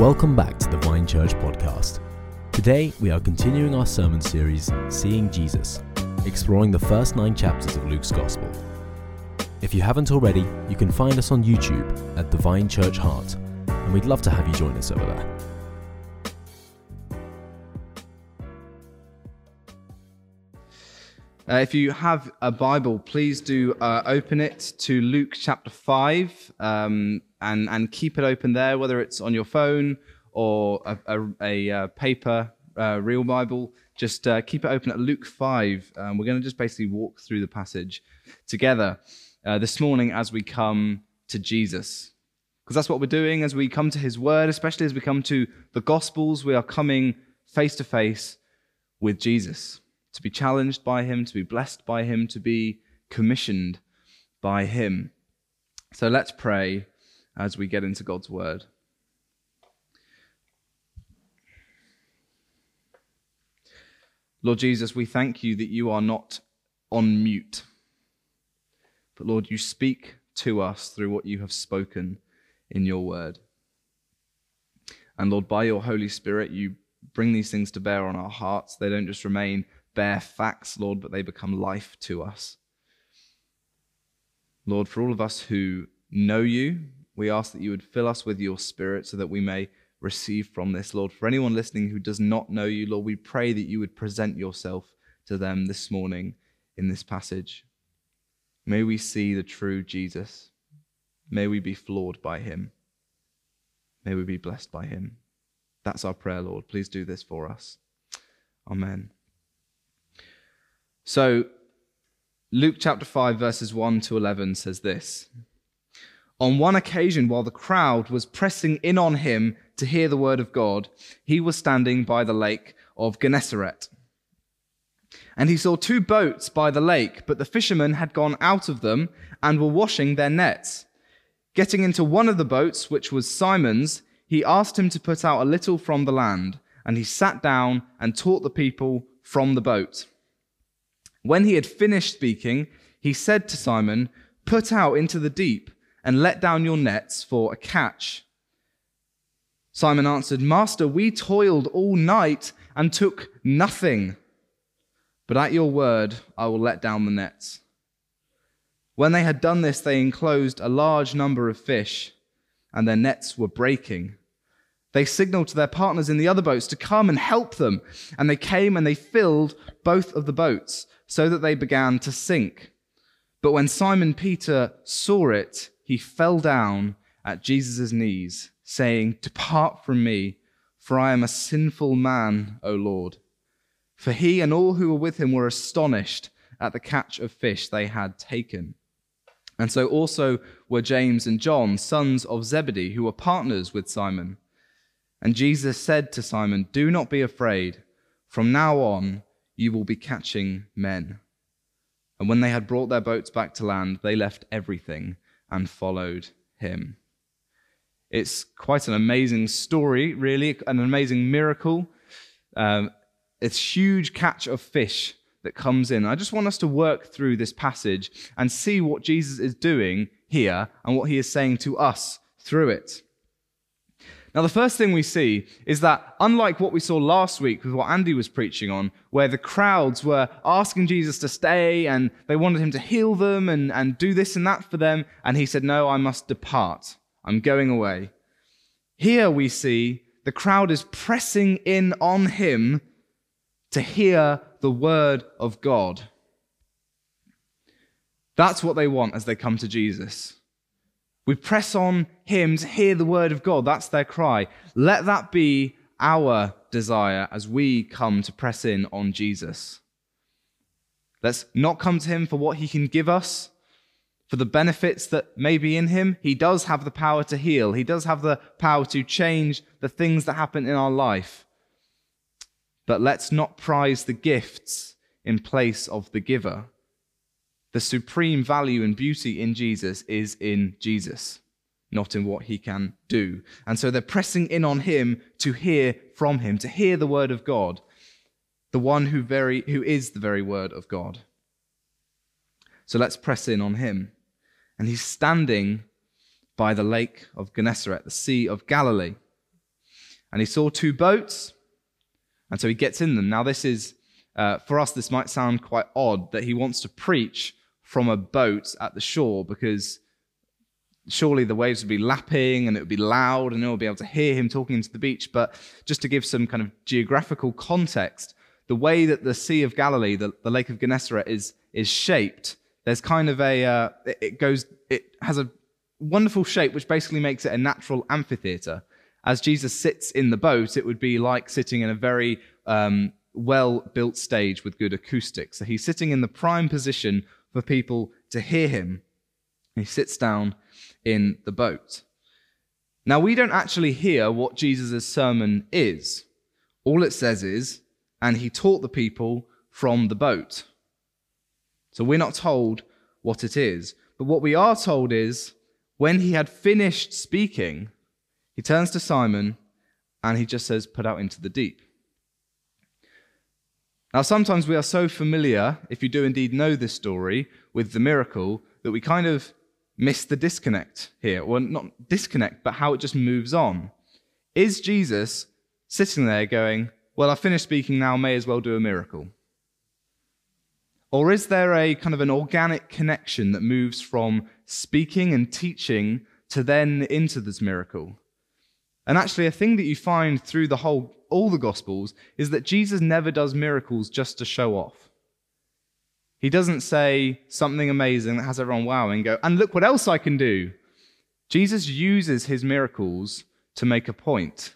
Welcome back to the Vine Church podcast. Today, we are continuing our sermon series, Seeing Jesus, exploring the first nine chapters of Luke's Gospel. If you haven't already, you can find us on YouTube at the Vine Church Heart, and we'd love to have you join us over there. Uh, if you have a Bible, please do uh, open it to Luke chapter 5 um, and, and keep it open there, whether it's on your phone or a, a, a, uh, paper uh, real Bible. Just uh, keep it open at Luke 5. Um, we're going to just basically walk through the passage together uh, this morning as we come to Jesus. Because that's what we're doing as we come to his word, especially as we come to the Gospels, we are coming face to face with Jesus to be challenged by him, to be blessed by him, to be commissioned by him. So let's pray as we get into God's word. Lord Jesus, we thank you that you are not on mute, but Lord, you speak to us through what you have spoken in your word. And Lord, by your Holy Spirit, you bring these things to bear on our hearts. They don't just remain bare facts, Lord, but they become life to us. Lord, for all of us who know you, we ask that you would fill us with your spirit so that we may receive from this, Lord. For anyone listening who does not know you, Lord, we pray that you would present yourself to them this morning in this passage. May we see the true Jesus. May we be floored by him. May we be blessed by him. That's our prayer, Lord. Please do this for us. Amen. So, Luke chapter 5, verses 1 to 11 says this On one occasion, while the crowd was pressing in on him to hear the word of God, he was standing by the lake of Gennesaret. And he saw two boats by the lake, but the fishermen had gone out of them and were washing their nets. Getting into one of the boats, which was Simon's, he asked him to put out a little from the land, and he sat down and taught the people from the boat. When he had finished speaking, he said to Simon, Put out into the deep and let down your nets for a catch. Simon answered, Master, we toiled all night and took nothing. But at your word, I will let down the nets. When they had done this, they enclosed a large number of fish, and their nets were breaking. They signaled to their partners in the other boats to come and help them, and they came and they filled both of the boats so that they began to sink. But when Simon Peter saw it, he fell down at Jesus' knees, saying, Depart from me, for I am a sinful man, O Lord. For he and all who were with him were astonished at the catch of fish they had taken. And so also were James and John, sons of Zebedee, who were partners with Simon. And Jesus said to Simon, Do not be afraid. From now on, you will be catching men. And when they had brought their boats back to land, they left everything and followed him. It's quite an amazing story, really, an amazing miracle. Um, it's huge catch of fish that comes in. I just want us to work through this passage and see what Jesus is doing here and what he is saying to us through it. Now, the first thing we see is that, unlike what we saw last week with what Andy was preaching on, where the crowds were asking Jesus to stay and they wanted him to heal them and, and do this and that for them, and he said, No, I must depart. I'm going away. Here we see the crowd is pressing in on him to hear the word of God. That's what they want as they come to Jesus. We press on him to hear the word of God. That's their cry. Let that be our desire as we come to press in on Jesus. Let's not come to him for what he can give us, for the benefits that may be in him. He does have the power to heal, he does have the power to change the things that happen in our life. But let's not prize the gifts in place of the giver. The supreme value and beauty in Jesus is in Jesus, not in what he can do. And so they're pressing in on him to hear from him, to hear the word of God, the one who, very, who is the very word of God. So let's press in on him. And he's standing by the lake of Gennesaret, the Sea of Galilee. and he saw two boats, and so he gets in them. Now, this is, uh, for us, this might sound quite odd that he wants to preach from a boat at the shore because surely the waves would be lapping and it would be loud and no one would be able to hear him talking into the beach. But just to give some kind of geographical context, the way that the Sea of Galilee, the, the Lake of Gennesaret, is, is shaped, there's kind of a, uh, it goes, it has a wonderful shape which basically makes it a natural amphitheater. As Jesus sits in the boat, it would be like sitting in a very um, well built stage with good acoustics. So he's sitting in the prime position for people to hear him. He sits down in the boat. Now, we don't actually hear what Jesus' sermon is. All it says is, and he taught the people from the boat. So we're not told what it is. But what we are told is, when he had finished speaking, he turns to Simon and he just says, Put out into the deep. Now, sometimes we are so familiar, if you do indeed know this story, with the miracle, that we kind of miss the disconnect here. Well, not disconnect, but how it just moves on. Is Jesus sitting there going, Well, I've finished speaking now, may as well do a miracle? Or is there a kind of an organic connection that moves from speaking and teaching to then into this miracle? And actually, a thing that you find through the whole, all the Gospels is that Jesus never does miracles just to show off. He doesn't say something amazing that has everyone wowing and go, and look what else I can do. Jesus uses his miracles to make a point.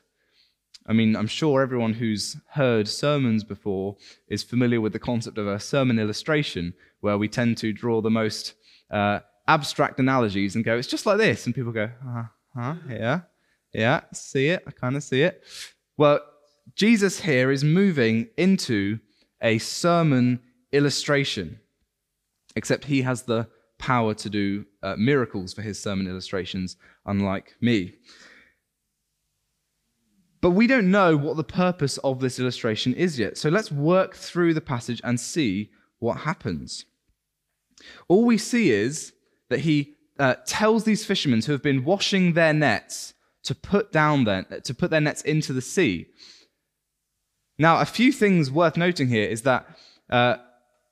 I mean, I'm sure everyone who's heard sermons before is familiar with the concept of a sermon illustration, where we tend to draw the most uh, abstract analogies and go, it's just like this. And people go, uh huh, yeah, yeah, see it, I kind of see it. Well, Jesus here is moving into a sermon illustration, except he has the power to do uh, miracles for his sermon illustrations, unlike me. But we don't know what the purpose of this illustration is yet. So let's work through the passage and see what happens. All we see is that he uh, tells these fishermen who have been washing their nets to put down their, to put their nets into the sea. Now, a few things worth noting here is that uh,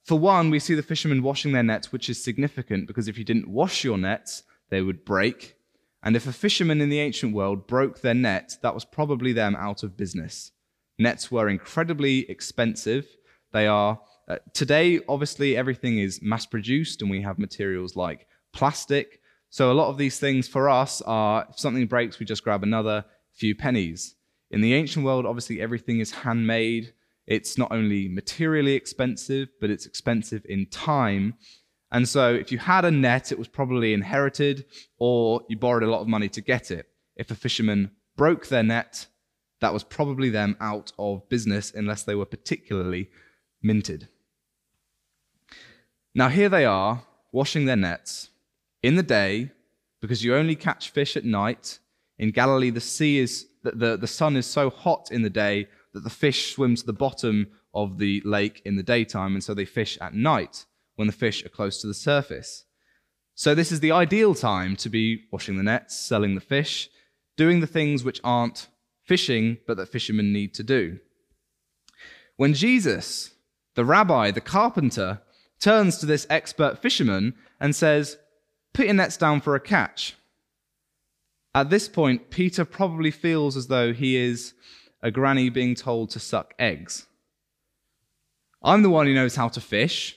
for one, we see the fishermen washing their nets, which is significant because if you didn't wash your nets, they would break. And if a fisherman in the ancient world broke their net, that was probably them out of business. Nets were incredibly expensive. They are, uh, today, obviously, everything is mass produced and we have materials like plastic. So a lot of these things for us are if something breaks, we just grab another few pennies. In the ancient world, obviously, everything is handmade. It's not only materially expensive, but it's expensive in time. And so if you had a net, it was probably inherited or you borrowed a lot of money to get it. If a fisherman broke their net, that was probably them out of business unless they were particularly minted. Now, here they are washing their nets in the day because you only catch fish at night. In Galilee, the sea is, the, the, the sun is so hot in the day that the fish swim to the bottom of the lake in the daytime, and so they fish at night when the fish are close to the surface. So, this is the ideal time to be washing the nets, selling the fish, doing the things which aren't fishing, but that fishermen need to do. When Jesus, the rabbi, the carpenter, turns to this expert fisherman and says, Put your nets down for a catch. At this point, Peter probably feels as though he is a granny being told to suck eggs. I'm the one who knows how to fish.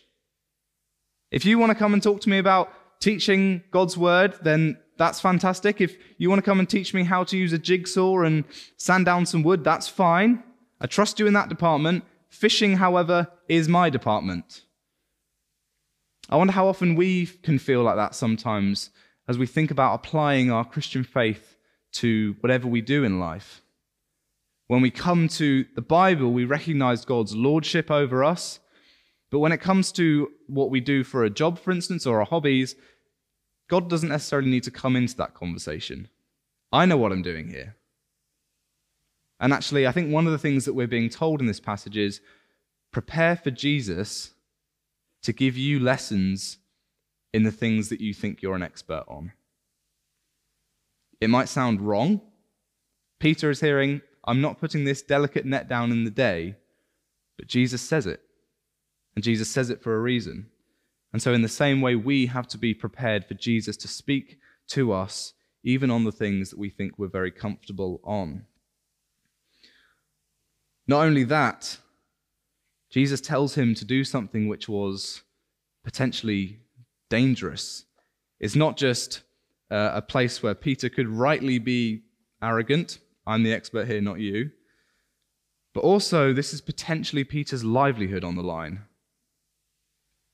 If you want to come and talk to me about teaching God's word, then that's fantastic. If you want to come and teach me how to use a jigsaw and sand down some wood, that's fine. I trust you in that department. Fishing, however, is my department. I wonder how often we can feel like that sometimes as we think about applying our Christian faith to whatever we do in life. When we come to the Bible, we recognize God's lordship over us. But when it comes to what we do for a job, for instance, or our hobbies, God doesn't necessarily need to come into that conversation. I know what I'm doing here. And actually, I think one of the things that we're being told in this passage is prepare for Jesus to give you lessons in the things that you think you're an expert on. It might sound wrong. Peter is hearing, I'm not putting this delicate net down in the day, but Jesus says it. And Jesus says it for a reason. And so, in the same way, we have to be prepared for Jesus to speak to us, even on the things that we think we're very comfortable on. Not only that, Jesus tells him to do something which was potentially dangerous. It's not just uh, a place where Peter could rightly be arrogant. I'm the expert here, not you. But also, this is potentially Peter's livelihood on the line.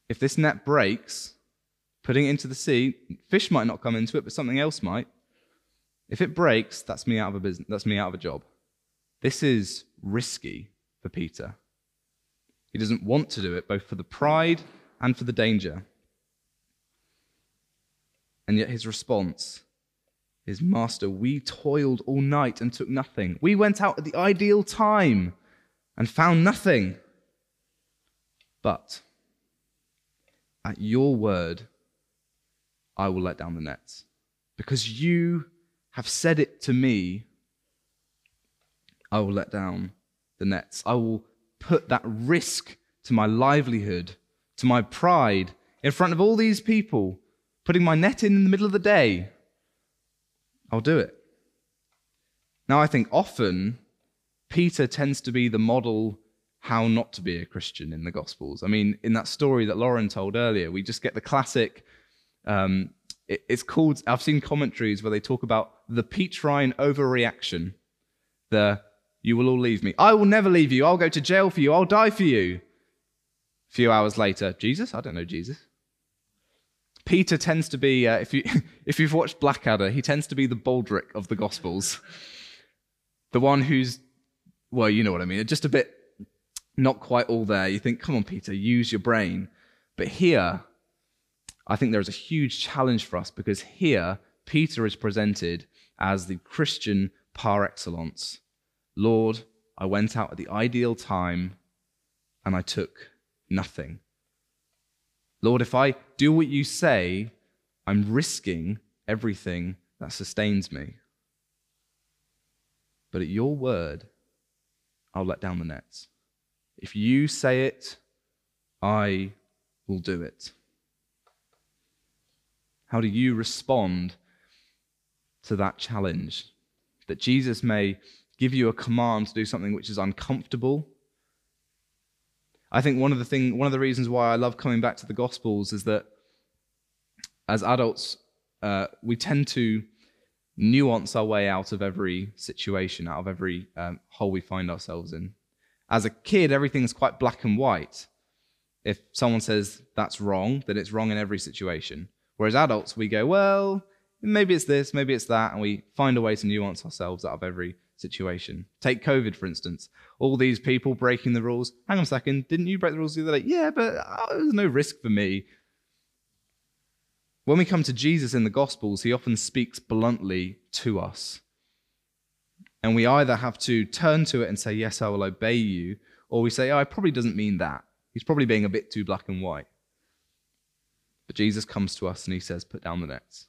If this net breaks, putting it into the sea, fish might not come into it, but something else might. If it breaks, that's me out of a business. That's me out of a job. This is risky for Peter. He doesn't want to do it, both for the pride and for the danger. And yet his response is Master, we toiled all night and took nothing. We went out at the ideal time and found nothing. But at your word, I will let down the nets. Because you have said it to me, I will let down the nets. I will put that risk to my livelihood, to my pride, in front of all these people, putting my net in in the middle of the day. I'll do it. Now, I think often Peter tends to be the model how not to be a Christian in the Gospels. I mean, in that story that Lauren told earlier, we just get the classic. Um, it, it's called. I've seen commentaries where they talk about the Petrine overreaction. The you will all leave me. I will never leave you. I'll go to jail for you. I'll die for you. A few hours later, Jesus? I don't know Jesus. Peter tends to be, uh, if, you, if you've watched Blackadder, he tends to be the Baldrick of the Gospels. The one who's, well, you know what I mean, just a bit not quite all there. You think, come on, Peter, use your brain. But here, I think there is a huge challenge for us because here, Peter is presented as the Christian par excellence. Lord, I went out at the ideal time and I took nothing. Lord, if I do what you say, I'm risking everything that sustains me. But at your word, I'll let down the nets. If you say it, I will do it. How do you respond to that challenge? That Jesus may give you a command to do something which is uncomfortable. I think one of the thing, one of the reasons why I love coming back to the Gospels is that as adults, uh, we tend to nuance our way out of every situation, out of every um, hole we find ourselves in. As a kid, everything's quite black and white. If someone says that's wrong, then it's wrong in every situation. Whereas adults, we go, well, maybe it's this, maybe it's that, and we find a way to nuance ourselves out of every situation. Take COVID, for instance. All these people breaking the rules. Hang on a second, didn't you break the rules the other day? Yeah, but uh, oh, there's no risk for me. When we come to Jesus in the Gospels, he often speaks bluntly to us. And we either have to turn to it and say, Yes, I will obey you, or we say, Oh, it probably doesn't mean that. He's probably being a bit too black and white. But Jesus comes to us and he says, Put down the nets.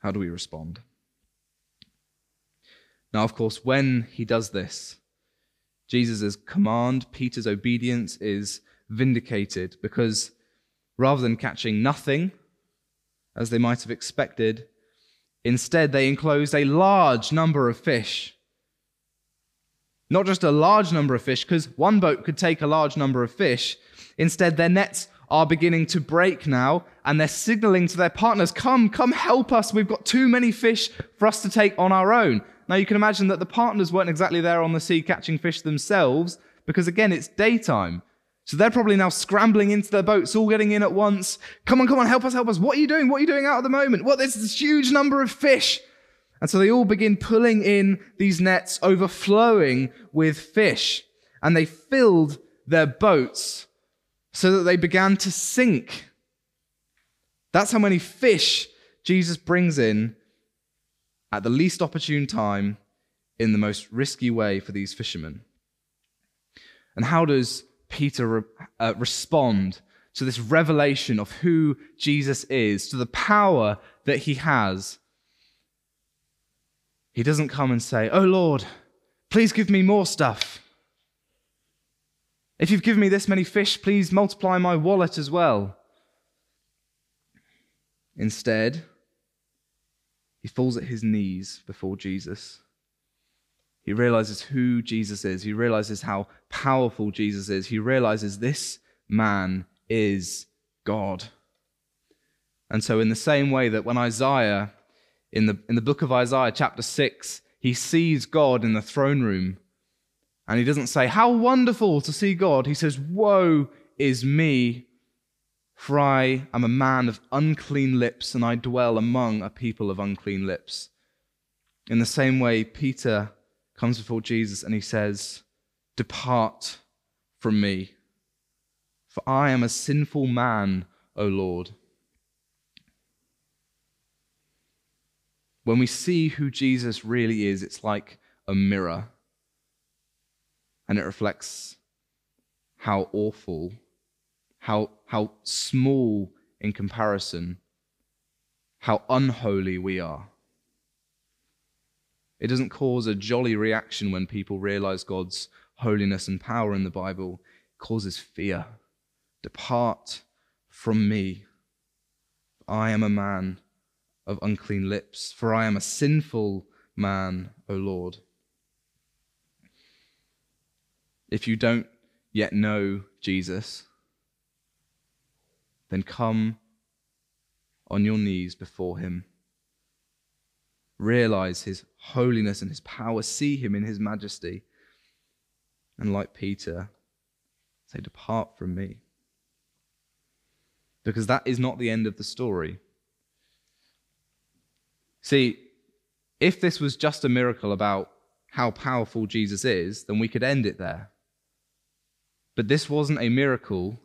How do we respond? Now, of course, when he does this, Jesus' command, Peter's obedience is vindicated because rather than catching nothing, as they might have expected, instead they enclosed a large number of fish. Not just a large number of fish, because one boat could take a large number of fish. Instead, their nets are beginning to break now, and they're signaling to their partners, Come, come help us. We've got too many fish for us to take on our own. Now, you can imagine that the partners weren't exactly there on the sea catching fish themselves because, again, it's daytime. So they're probably now scrambling into their boats, all getting in at once. Come on, come on, help us, help us. What are you doing? What are you doing out at the moment? What? There's this huge number of fish. And so they all begin pulling in these nets, overflowing with fish. And they filled their boats so that they began to sink. That's how many fish Jesus brings in at the least opportune time in the most risky way for these fishermen. And how does Peter re- uh, respond to this revelation of who Jesus is, to the power that he has? He doesn't come and say, Oh Lord, please give me more stuff. If you've given me this many fish, please multiply my wallet as well. Instead, he falls at his knees before Jesus. He realizes who Jesus is. He realizes how powerful Jesus is. He realizes this man is God. And so, in the same way that when Isaiah, in the, in the book of Isaiah, chapter 6, he sees God in the throne room, and he doesn't say, How wonderful to see God. He says, Woe is me, for I am a man of unclean lips, and I dwell among a people of unclean lips. In the same way, Peter comes before Jesus and he says, Depart from me, for I am a sinful man, O Lord. When we see who Jesus really is, it's like a mirror. And it reflects how awful, how, how small in comparison, how unholy we are. It doesn't cause a jolly reaction when people realize God's holiness and power in the Bible. It causes fear. Depart from me. I am a man of unclean lips, for I am a sinful man, O Lord. If you don't yet know Jesus, then come on your knees before him. Realize his holiness and his power, see him in his majesty. And like Peter, say, Depart from me. Because that is not the end of the story. See, if this was just a miracle about how powerful Jesus is, then we could end it there. But this wasn't a miracle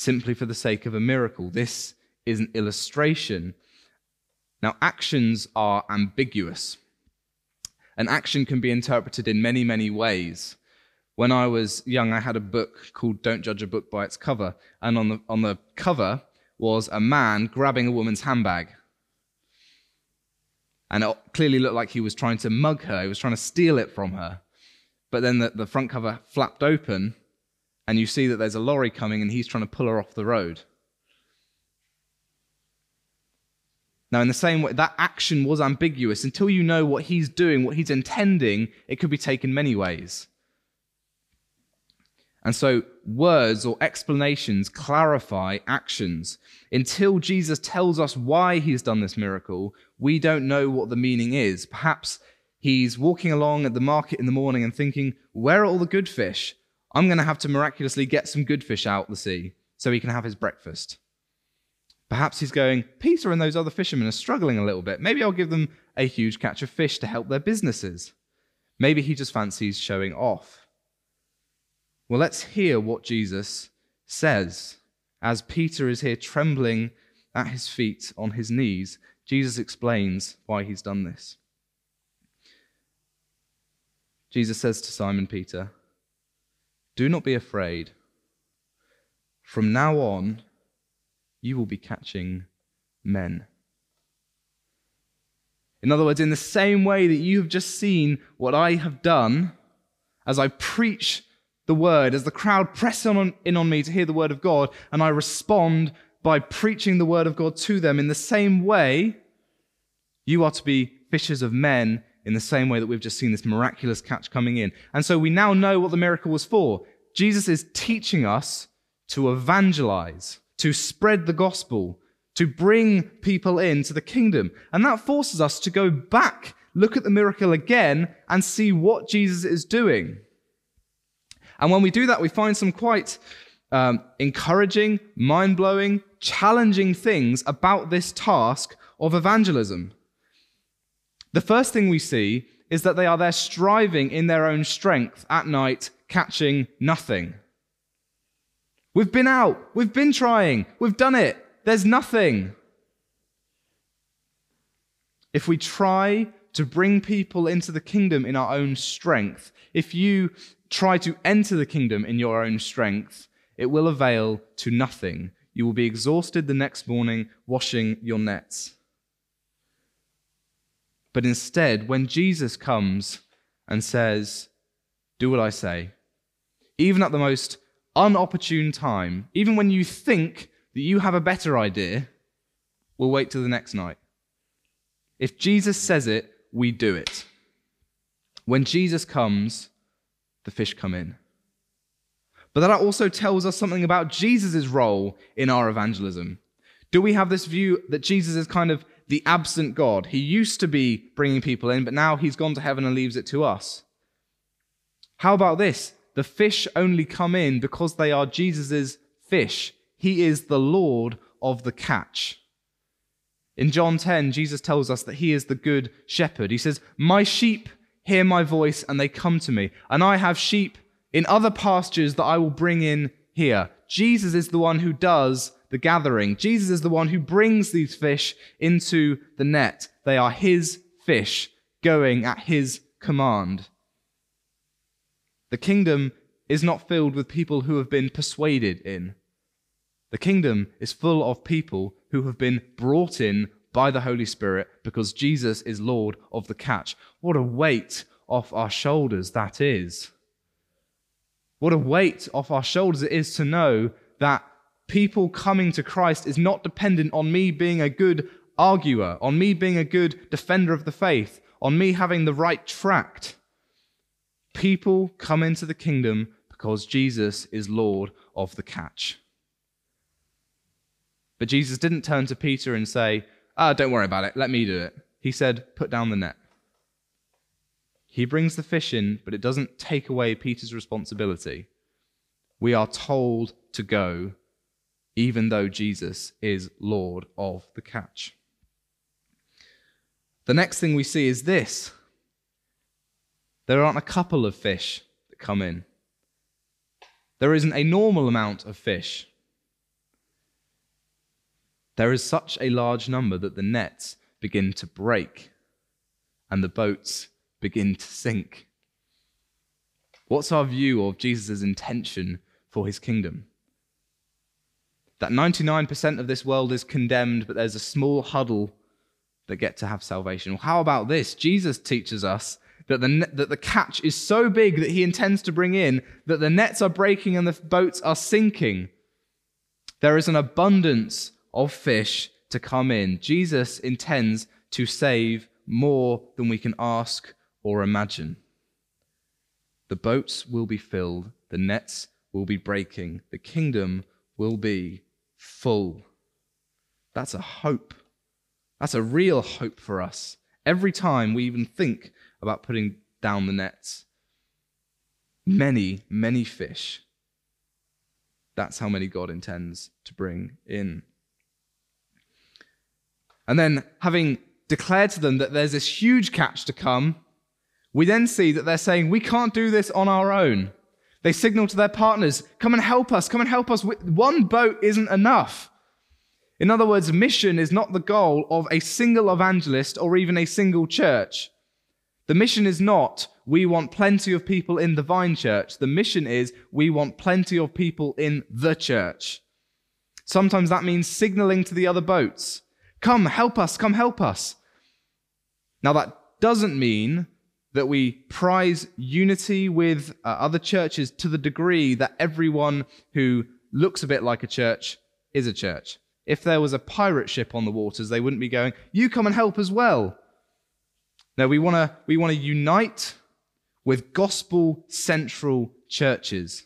simply for the sake of a miracle. This is an illustration. Now, actions are ambiguous. An action can be interpreted in many, many ways. When I was young, I had a book called Don't Judge a Book by Its Cover. And on the, on the cover was a man grabbing a woman's handbag. And it clearly looked like he was trying to mug her, he was trying to steal it from her. But then the, the front cover flapped open, and you see that there's a lorry coming, and he's trying to pull her off the road. Now, in the same way, that action was ambiguous. Until you know what he's doing, what he's intending, it could be taken many ways. And so, words or explanations clarify actions. Until Jesus tells us why he's done this miracle, we don't know what the meaning is. Perhaps he's walking along at the market in the morning and thinking, Where are all the good fish? I'm going to have to miraculously get some good fish out the sea so he can have his breakfast. Perhaps he's going, Peter and those other fishermen are struggling a little bit. Maybe I'll give them a huge catch of fish to help their businesses. Maybe he just fancies showing off. Well, let's hear what Jesus says. As Peter is here trembling at his feet on his knees, Jesus explains why he's done this. Jesus says to Simon Peter, Do not be afraid. From now on, you will be catching men. In other words, in the same way that you have just seen what I have done as I preach the word, as the crowd press on, in on me to hear the word of God, and I respond by preaching the word of God to them in the same way, you are to be fishers of men in the same way that we've just seen this miraculous catch coming in. And so we now know what the miracle was for. Jesus is teaching us to evangelize, to spread the gospel, to bring people into the kingdom. And that forces us to go back, look at the miracle again, and see what Jesus is doing. And when we do that, we find some quite um, encouraging, mind blowing, challenging things about this task of evangelism. The first thing we see is that they are there striving in their own strength at night, catching nothing. We've been out, we've been trying, we've done it, there's nothing. If we try to bring people into the kingdom in our own strength, if you try to enter the kingdom in your own strength, it will avail to nothing. You will be exhausted the next morning washing your nets. But instead, when Jesus comes and says, Do what I say. Even at the most unopportune time, even when you think that you have a better idea, we'll wait till the next night. If Jesus says it, we do it. When Jesus comes, the fish come in. But that also tells us something about Jesus' role in our evangelism. Do we have this view that Jesus is kind of the absent God? He used to be bringing people in, but now he's gone to heaven and leaves it to us. How about this? The fish only come in because they are Jesus' fish. He is the Lord of the catch. In John 10, Jesus tells us that he is the good shepherd. He says, My sheep hear my voice and they come to me, and I have sheep in other pastures that I will bring in here. Jesus is the one who does the gathering. Jesus is the one who brings these fish into the net. They are his fish going at his command. The kingdom is not filled with people who have been persuaded in. The kingdom is full of people who have been brought in by the Holy Spirit because Jesus is Lord of the catch. What a weight off our shoulders that is. What a weight off our shoulders it is to know that people coming to Christ is not dependent on me being a good arguer, on me being a good defender of the faith, on me having the right tract. People come into the kingdom because Jesus is Lord of the catch. But Jesus didn't turn to Peter and say, Ah, oh, don't worry about it, let me do it. He said, Put down the net. He brings the fish in, but it doesn't take away Peter's responsibility. We are told to go, even though Jesus is Lord of the catch. The next thing we see is this there aren't a couple of fish that come in, there isn't a normal amount of fish. There is such a large number that the nets begin to break and the boats begin to sink. What's our view of Jesus' intention for his kingdom? That 99% of this world is condemned, but there's a small huddle that get to have salvation. Well, how about this? Jesus teaches us that the, that the catch is so big that he intends to bring in that the nets are breaking and the boats are sinking. There is an abundance of fish to come in. Jesus intends to save more than we can ask or imagine. The boats will be filled, the nets will be breaking, the kingdom will be full. That's a hope. That's a real hope for us. Every time we even think about putting down the nets, many, many fish. That's how many God intends to bring in. And then, having declared to them that there's this huge catch to come, we then see that they're saying, We can't do this on our own. They signal to their partners, Come and help us, come and help us. One boat isn't enough. In other words, mission is not the goal of a single evangelist or even a single church. The mission is not, we want plenty of people in the vine church. The mission is, we want plenty of people in the church. Sometimes that means signaling to the other boats, Come, help us, come help us. Now, that doesn't mean that we prize unity with uh, other churches to the degree that everyone who looks a bit like a church is a church. If there was a pirate ship on the waters, they wouldn't be going, You come and help as well. No, we want to we want to unite with gospel central churches,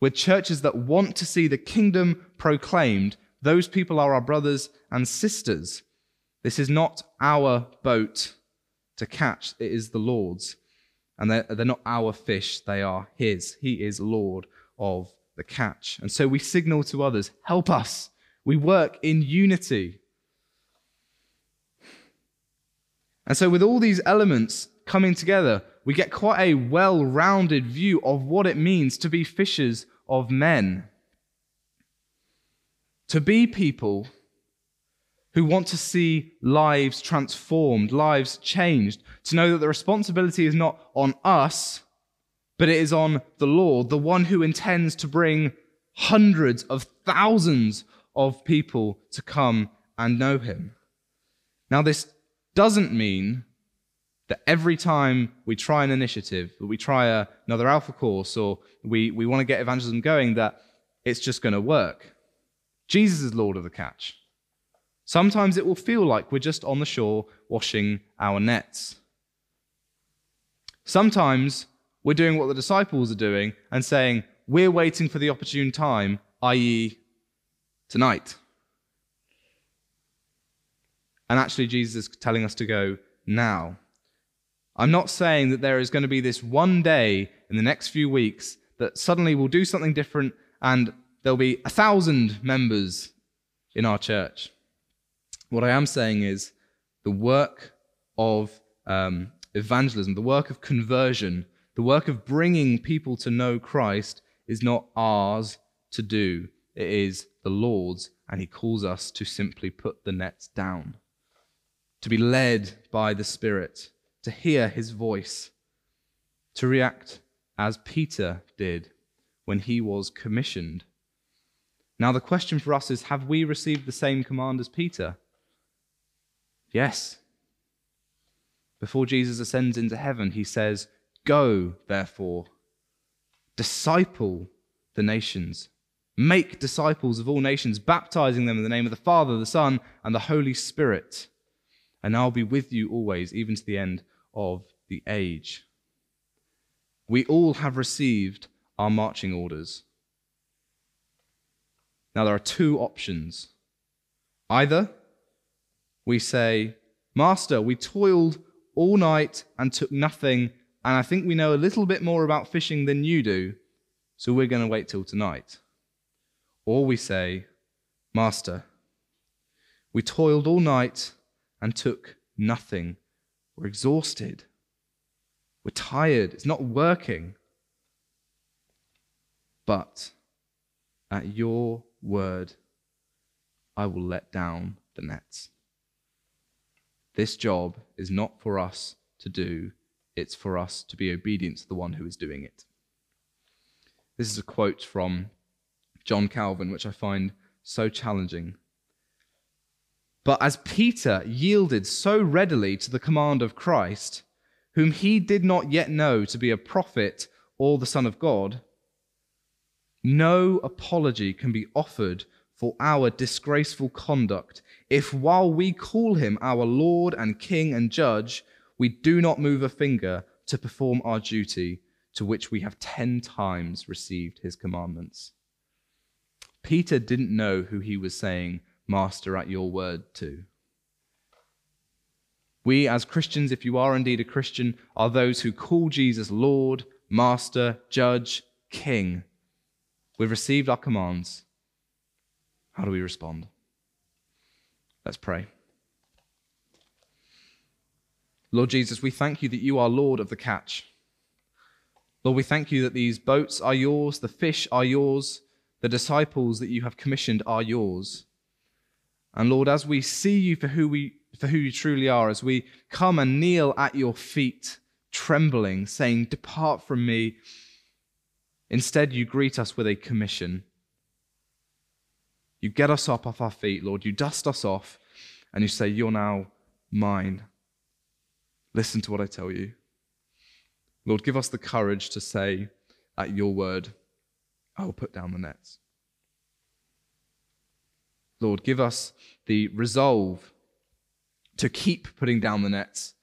with churches that want to see the kingdom proclaimed. Those people are our brothers and sisters. This is not our boat to catch, it is the Lord's. And they're, they're not our fish, they are His. He is Lord of the catch. And so we signal to others, help us. We work in unity. And so, with all these elements coming together, we get quite a well rounded view of what it means to be fishers of men. To be people who want to see lives transformed, lives changed, to know that the responsibility is not on us, but it is on the Lord, the one who intends to bring hundreds of thousands of people to come and know him. Now, this doesn't mean That every time we try an initiative, that we try a, another alpha course, or we, we want to get evangelism going, that it's just going to work. Jesus is Lord of the catch. Sometimes it will feel like we're just on the shore washing our nets. Sometimes we're doing what the disciples are doing and saying, we're waiting for the opportune time, i.e., tonight. And actually, Jesus is telling us to go now. I'm not saying that there is going to be this one day in the next few weeks that suddenly we'll do something different and there'll be a thousand members in our church. What I am saying is the work of um, evangelism, the work of conversion, the work of bringing people to know Christ is not ours to do. It is the Lord's, and He calls us to simply put the nets down, to be led by the Spirit, to hear His voice, to react as Peter did when he was commissioned. Now, the question for us is have we received the same command as Peter? Yes. Before Jesus ascends into heaven, he says, Go, therefore, disciple the nations. Make disciples of all nations, baptizing them in the name of the Father, the Son, and the Holy Spirit. And I'll be with you always, even to the end of the age. We all have received our marching orders. Now, there are two options. Either we say, Master, we toiled all night and took nothing, and I think we know a little bit more about fishing than you do, so we're going to wait till tonight. Or we say, Master, we toiled all night and took nothing. We're exhausted. We're tired. It's not working. But at your word, I will let down the nets. This job is not for us to do, it's for us to be obedient to the one who is doing it. This is a quote from John Calvin, which I find so challenging. But as Peter yielded so readily to the command of Christ, whom he did not yet know to be a prophet or the Son of God, no apology can be offered for our disgraceful conduct if, while we call him our Lord and King and Judge, we do not move a finger to perform our duty to which we have ten times received his commandments. Peter didn't know who he was saying, Master, at your word too. We, as Christians, if you are indeed a Christian, are those who call Jesus Lord, Master, Judge, King. We've received our commands. How do we respond? Let's pray. Lord Jesus, we thank you that you are Lord of the catch. Lord, we thank you that these boats are yours, the fish are yours, the disciples that you have commissioned are yours. And Lord, as we see you for who we for who you truly are, as we come and kneel at your feet, trembling, saying, Depart from me, Instead, you greet us with a commission. You get us up off our feet, Lord. You dust us off, and you say, You're now mine. Listen to what I tell you. Lord, give us the courage to say, At your word, I will put down the nets. Lord, give us the resolve to keep putting down the nets.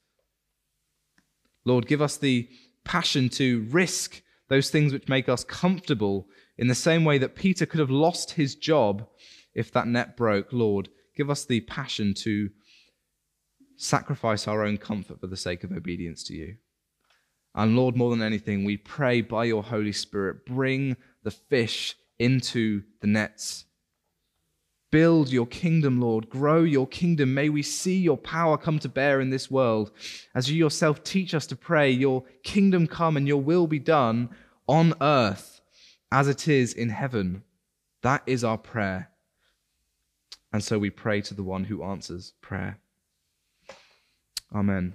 Lord, give us the passion to risk those things which make us comfortable, in the same way that Peter could have lost his job if that net broke. Lord, give us the passion to sacrifice our own comfort for the sake of obedience to you. And Lord, more than anything, we pray by your Holy Spirit, bring the fish into the nets. Build your kingdom, Lord. Grow your kingdom. May we see your power come to bear in this world. As you yourself teach us to pray, your kingdom come and your will be done on earth as it is in heaven. That is our prayer. And so we pray to the one who answers prayer. Amen.